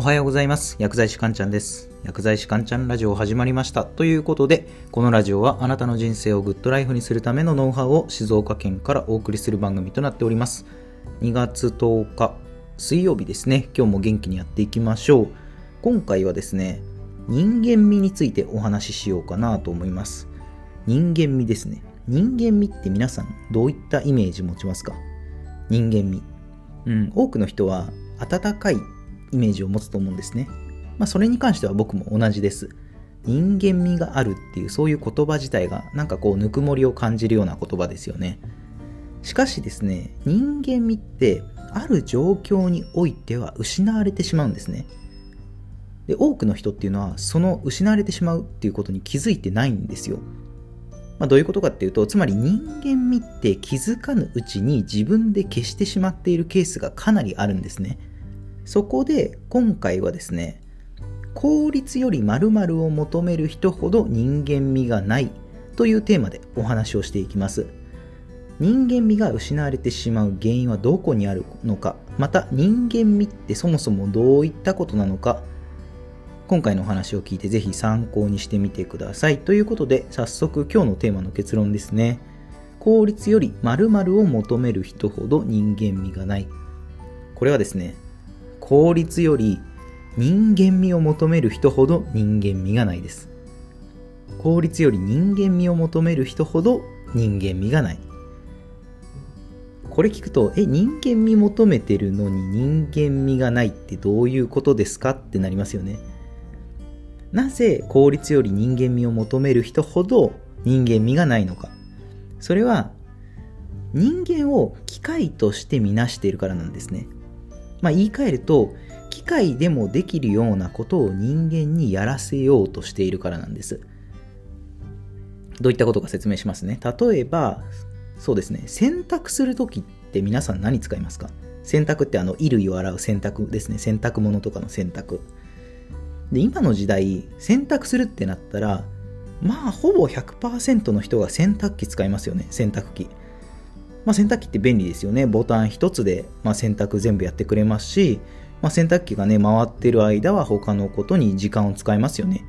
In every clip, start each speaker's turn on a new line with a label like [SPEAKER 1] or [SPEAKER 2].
[SPEAKER 1] おはようございます。薬剤師かんちゃんです。薬剤師かんちゃんラジオ始まりました。ということでこのラジオはあなたの人生をグッドライフにするためのノウハウを静岡県からお送りする番組となっております。2月10日水曜日ですね。今日も元気にやっていきましょう。今回はですね人間味についてお話ししようかなと思います。人間味ですね。人間味って皆さんどういったイメージ持ちますか？人間味。うん。多くの人は温かいイメージを持つと思うんですね。まあ、それに関しては僕も同じです。人間味があるっていうそういう言葉自体がなんかこうぬくもりを感じるような言葉ですよね。しかしですね、人間味ってある状況においては失われてしまうんですね。で多くの人っていうのはその失われてしまうっていうことに気づいてないんですよ。まあ、どういうことかっていうとつまり人間味って気づかぬうちに自分で消してしまっているケースがかなりあるんですね。そこで今回はですね効率より〇〇を求める人ほど人間味がないというテーマでお話をしていきます。人間味が失われてしまう原因はどこにあるのかまた人間味ってそもそもどういったことなのか今回のお話を聞いてぜひ参考にしてみてください。ということで早速今日のテーマの結論ですね。効率より〇〇を求める人ほど人間味がない。これはですね効率より人間味を求める人ほど人間味がないです。効率より人間味を求める人ほど人間味がない。これ聞くとえ人間味求めてるのに人間味がないってどういうことですかってなりますよね。なぜ効率より人間味を求める人ほど人間味がないのか。それは人間を機械として見なしているからなんですね。まあ、言い換えると機械でもできるようなことを人間にやらせようとしているからなんです。どういったことか説明しますね。例えばそうですね。洗濯する時って皆さん何使いますか？洗濯ってあの衣類を洗う洗濯ですね。洗濯物とかの洗濯。で今の時代洗濯するってなったらまあほぼ100%の人が洗濯機使いますよね。洗濯機。まあ、洗濯機って便利ですよね。ボタン一つで、まあ、洗濯全部やってくれますし、まあ、洗濯機がね、回ってる間は他のことに時間を使いますよね。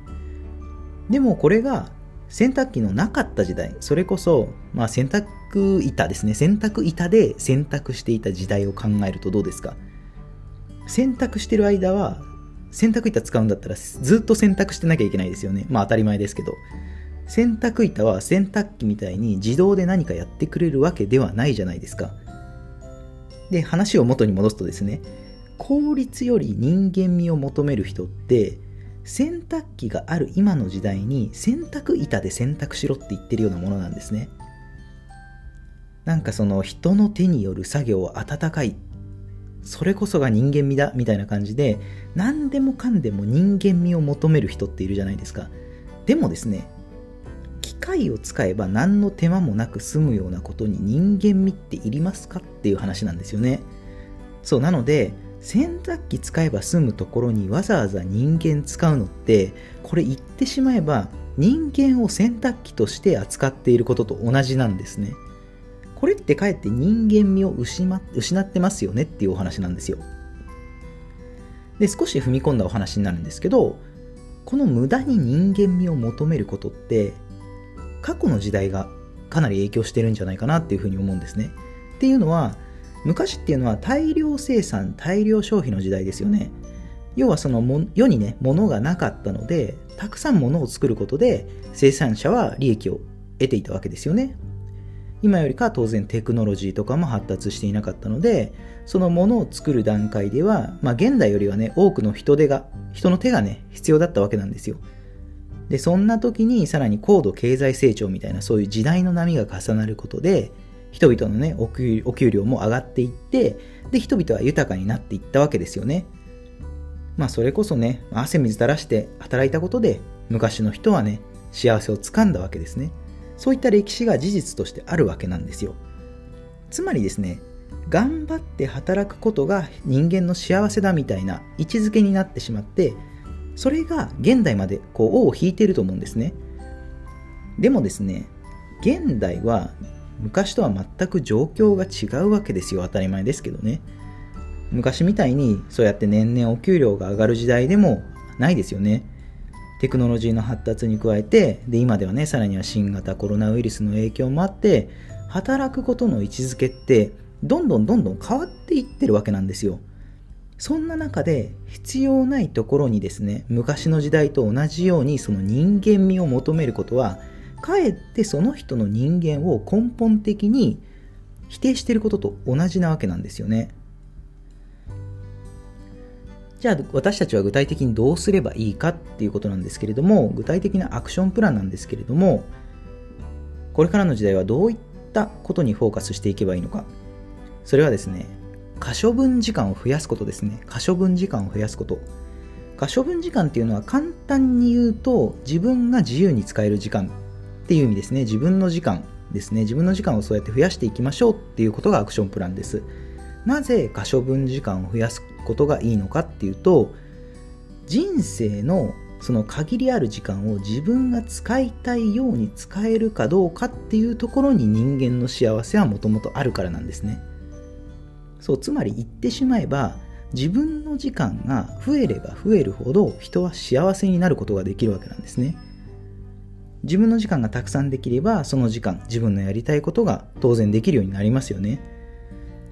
[SPEAKER 1] でもこれが洗濯機のなかった時代、それこそ、まあ、洗濯板ですね。洗濯板で洗濯していた時代を考えるとどうですか洗濯してる間は、洗濯板使うんだったらずっと洗濯してなきゃいけないですよね。まあ当たり前ですけど。洗濯板は洗濯機みたいに自動で何かやってくれるわけではないじゃないですか。で、話を元に戻すとですね、効率より人間味を求める人って、洗濯機がある今の時代に洗濯板で洗濯しろって言ってるようなものなんですね。なんかその人の手による作業は温かい。それこそが人間味だみたいな感じで、何でもかんでも人間味を求める人っているじゃないですか。でもですね、械を使えば何の手間もなく済むようなことに人間味っていりますかっていう話なんですよね。そう、なので、洗濯機使えば済むところにわざわざ人間使うのって、これ言ってしまえば人間を洗濯機として扱っていることと同じなんですね。これってかえって人間味を失ってますよねっていうお話なんですよ。で、少し踏み込んだお話になるんですけど、この無駄に人間味を求めることって過去の時代がかなり影響してるんじゃないかなっていうふうに思うんですね。っていうのは昔っていうのは大量生産大量消費の時代ですよね。要はその世にね物がなかったのでたくさん物を作ることで生産者は利益を得ていたわけですよね。今よりか当然テクノロジーとかも発達していなかったのでそのものを作る段階では、まあ、現代よりはね多くの人手が人の手がね必要だったわけなんですよ。でそんな時にさらに高度経済成長みたいなそういう時代の波が重なることで人々のねお給料も上がっていってで人々は豊かになっていったわけですよね。まあそれこそね汗水垂らして働いたことで昔の人はね幸せをつかんだわけですね。そういった歴史が事実としてあるわけなんですよ。つまりですね頑張って働くことが人間の幸せだみたいな位置づけになってしまってそれが現代までこう尾を引いていると思うんですねでもですね現代は昔とは全く状況が違うわけですよ当たり前ですけどね昔みたいにそうやって年々お給料が上がる時代でもないですよね。テクノロジーの発達に加えて、で、今ではね、さらには新型コロナウイルスの影響もあって、働くことの位置づけって、どんどんどんどん変わっていってるわけなんですよ。そんな中で必要ないところにですね、昔の時代と同じようにその人間味を求めることは、かえってその人の人間を根本的に否定していることと同じなわけなんですよね。じゃあ私たちは具体的にどうすればいいかっていうことなんですけれども具体的なアクションプランなんですけれどもこれからの時代はどういったことにフォーカスしていけばいいのかそれはですね可処分時間を増やすことですね。可処分時間を増やすこと。可処分時間っていうのは簡単に言うと自分が自由に使える時間っていう意味ですね。自分の時間ですね。自分の時間をそうやって増やしていきましょうっていうことがアクションプランです。なぜ可処分時間を増やすことがいいのかっていうと人生のその限りある時間を自分が使いたいように使えるかどうかっていうところに人間の幸せはもともとあるからなんですね。そうつまり言ってしまえば自分の時間が増えれば増えるほど人は幸せになることができるわけなんですね自分の時間がたくさんできればその時間自分のやりたいことが当然できるようになりますよね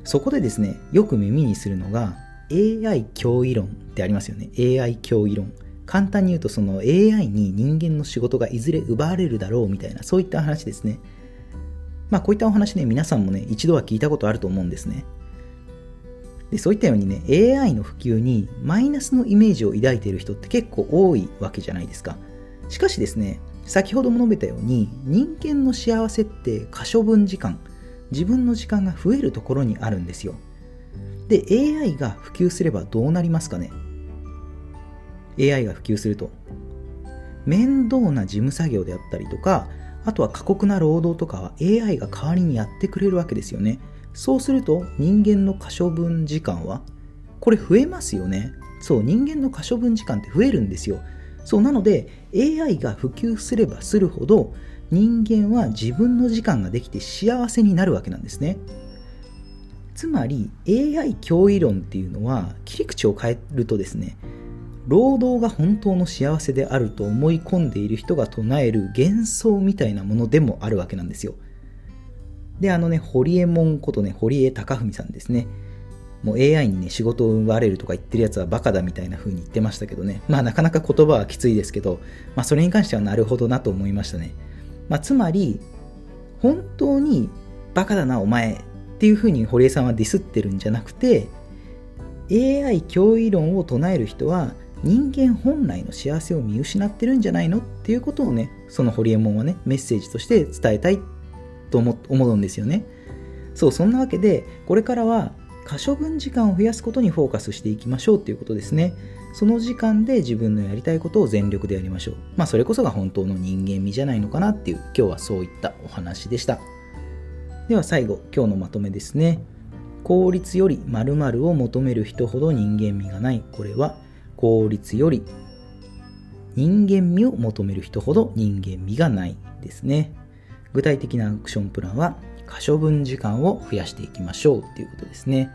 [SPEAKER 1] そこでですねよく耳にするのが AI 脅威論ってありますよね。AI 脅威論。簡単に言うとその AI に人間の仕事がいずれ奪われるだろうみたいなそういった話ですね。まあこういったお話ね皆さんもね一度は聞いたことあると思うんですね。でそういったようにね AI の普及にマイナスのイメージを抱いている人って結構多いわけじゃないですか。しかしですね先ほども述べたように人間の幸せって可処分時間自分の時間が増えるところにあるんですよ。で、AI が普及すればどうなりますかね ?AI が普及すると。面倒な事務作業であったりとか、あとは過酷な労働とかは AI が代わりにやってくれるわけですよね。そうすると人間の可処分時間はこれ増えますよね。そう、人間の可処分時間って増えるんですよ。そう、なので AI が普及すればするほど人間は自分の時間ができて幸せになるわけなんですね。つまり AI 脅威論っていうのは切り口を変えるとですね労働が本当の幸せであると思い込んでいる人が唱える幻想みたいなものでもあるわけなんですよであのね堀江門ことね堀江貴文さんですね。もう AI にね仕事を奪われるとか言ってるやつはバカだみたいな風に言ってましたけどね。まあなかなか言葉はきついですけどまあそれに関してはなるほどなと思いましたね。まあつまり本当にバカだなお前っていうふうに堀江さんはディスってるんじゃなくて AI 脅威論を唱える人は人間本来の幸せを見失ってるんじゃないのっていうことをねその堀江門はねメッセージとして伝えたいっと思うんですよねそうそんなわけでこれからは可処分時間を増やすことにフォーカスしていきましょうっていうことですねその時間で自分のやりたいことを全力でやりましょうまあそれこそが本当の人間味じゃないのかなっていう今日はそういったお話でしたでは最後、今日のまとめですね。効率より〇〇を求める人ほど人間味がない。これは効率より人間味を求める人ほど人間味がないですね。具体的なアクションプランは可処分時間を増やしていきましょうということですね。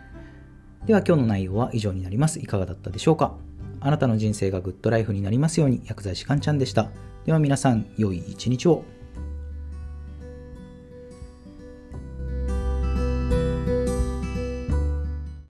[SPEAKER 1] では今日の内容は以上になります。いかがだったでしょうか？あなたの人生がグッドライフになりますように薬剤師かんちゃんでした。では皆さん、良い一日を。